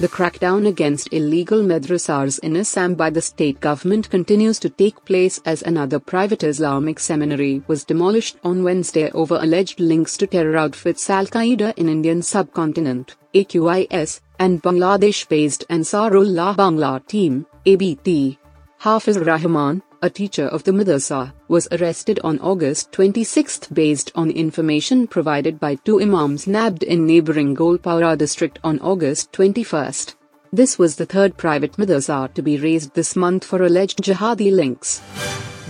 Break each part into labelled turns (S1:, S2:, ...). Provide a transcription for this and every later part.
S1: The crackdown against illegal madrasas in Assam by the state government continues to take place as another private Islamic seminary was demolished on Wednesday over alleged links to terror outfits Al Qaeda in Indian subcontinent, AQIS, and Bangladesh based Ansarullah Bangla team, ABT. Hafiz Rahman, a teacher of the madrasa, was arrested on August 26 based on information provided by two imams nabbed in neighboring Goalpara district on August 21. This was the third private madrasa to be razed this month for alleged jihadi links.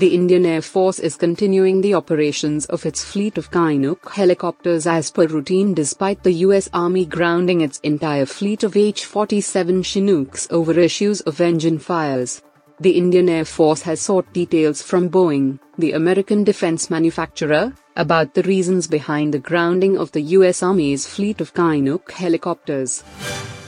S1: The Indian Air Force is continuing the operations of its fleet of Chinook helicopters as per routine despite the US Army grounding its entire fleet of CH-47 Chinooks over issues of engine fires. The Indian Air Force has sought details from Boeing, the American defense manufacturer, about the reasons behind the grounding of the US Army's fleet of Chinook helicopters.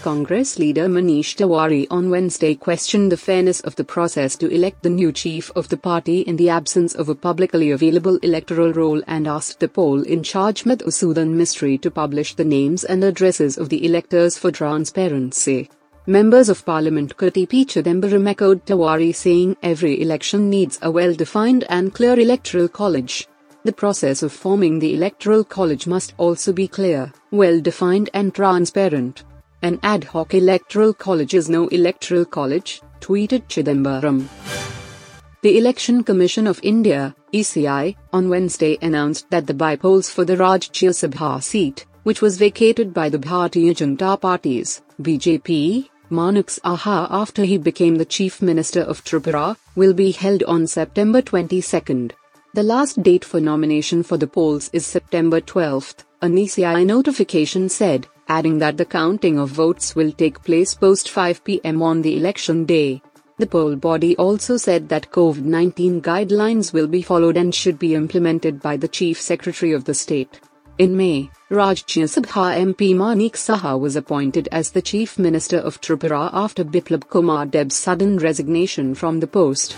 S1: Congress leader Manish Tiwari on Wednesday questioned the fairness of the process to elect the new chief of the party in the absence of a publicly available electoral roll and asked the poll in charge Madhusudan Mistry to publish the names and addresses of the electors for transparency. Members of Parliament Karti P. Chidambaram echoed Tiwari saying every election needs a well-defined and clear electoral college. The process of forming the electoral college must also be clear, well-defined and transparent. An ad hoc electoral college is no electoral college, tweeted Chidambaram. The Election Commission of India, ECI, on Wednesday announced that the bypolls for the Rajya Sabha seat, which was vacated by the Bharatiya Janata Party's BJP, Manik Saha after he became the Chief Minister of Tripura, will be held on September 22. The last date for nomination for the polls is September 12, an ECI notification said, adding that the counting of votes will take place post 5 pm on the election day. The poll body also said that COVID 19 guidelines will be followed and should be implemented by the Chief Secretary of the state. In May, Rajya Sabha MP Manik Saha was appointed as the Chief Minister of Tripura after Biplab Kumar Deb's sudden resignation from the post.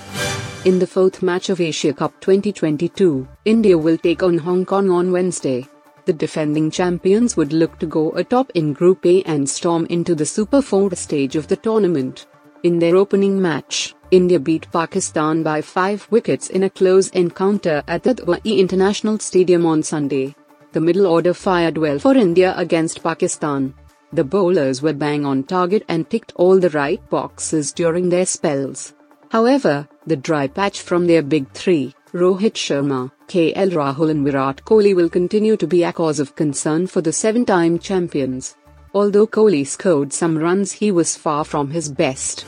S1: In the fourth match of Asia Cup 2022, India will take on Hong Kong on Wednesday. The defending champions would look to go atop in Group A and storm into the Super 4 stage of the tournament. In their opening match, India beat Pakistan by 5 wickets in a close encounter at the Dubai International Stadium on Sunday. The middle order fired well for India against Pakistan. The bowlers were bang on target and ticked all the right boxes during their spells. However, the dry patch from their big three, Rohit Sharma, KL Rahul and Virat Kohli will continue to be a cause of concern for the seven-time champions. Although Kohli scored some runs he was far from his best.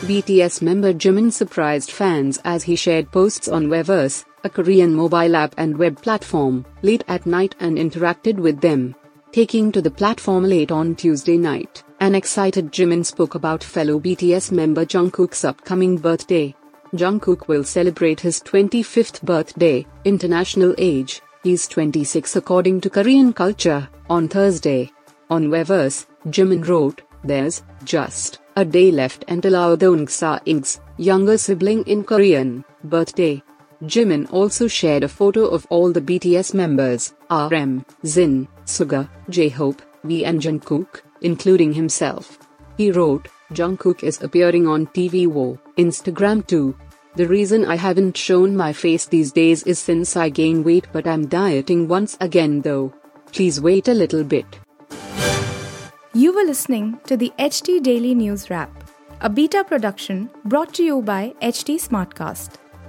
S1: BTS member Jimin surprised fans as he shared posts on Weverse, a Korean mobile app and web platform, late at night and interacted with them. Taking to the platform late on Tuesday night, an excited Jimin spoke about fellow BTS member Jungkook's upcoming birthday. Jungkook will celebrate his 25th birthday, international age, he's 26 according to Korean culture, on Thursday. On Weverse, Jimin wrote, There's just a day left until our Dongsaeng's younger sibling in Korean birthday. Jimin also shared a photo of all the BTS members, RM, Jin, Suga, J-Hope, V and Jungkook, including himself. He wrote, Jungkook is appearing on TV Wo, Instagram too. The reason I haven't shown my face these days is since I gain weight but I'm dieting once again though. Please wait a little bit.
S2: You were listening to the HT Daily News Wrap, a beta production brought to you by HT Smartcast.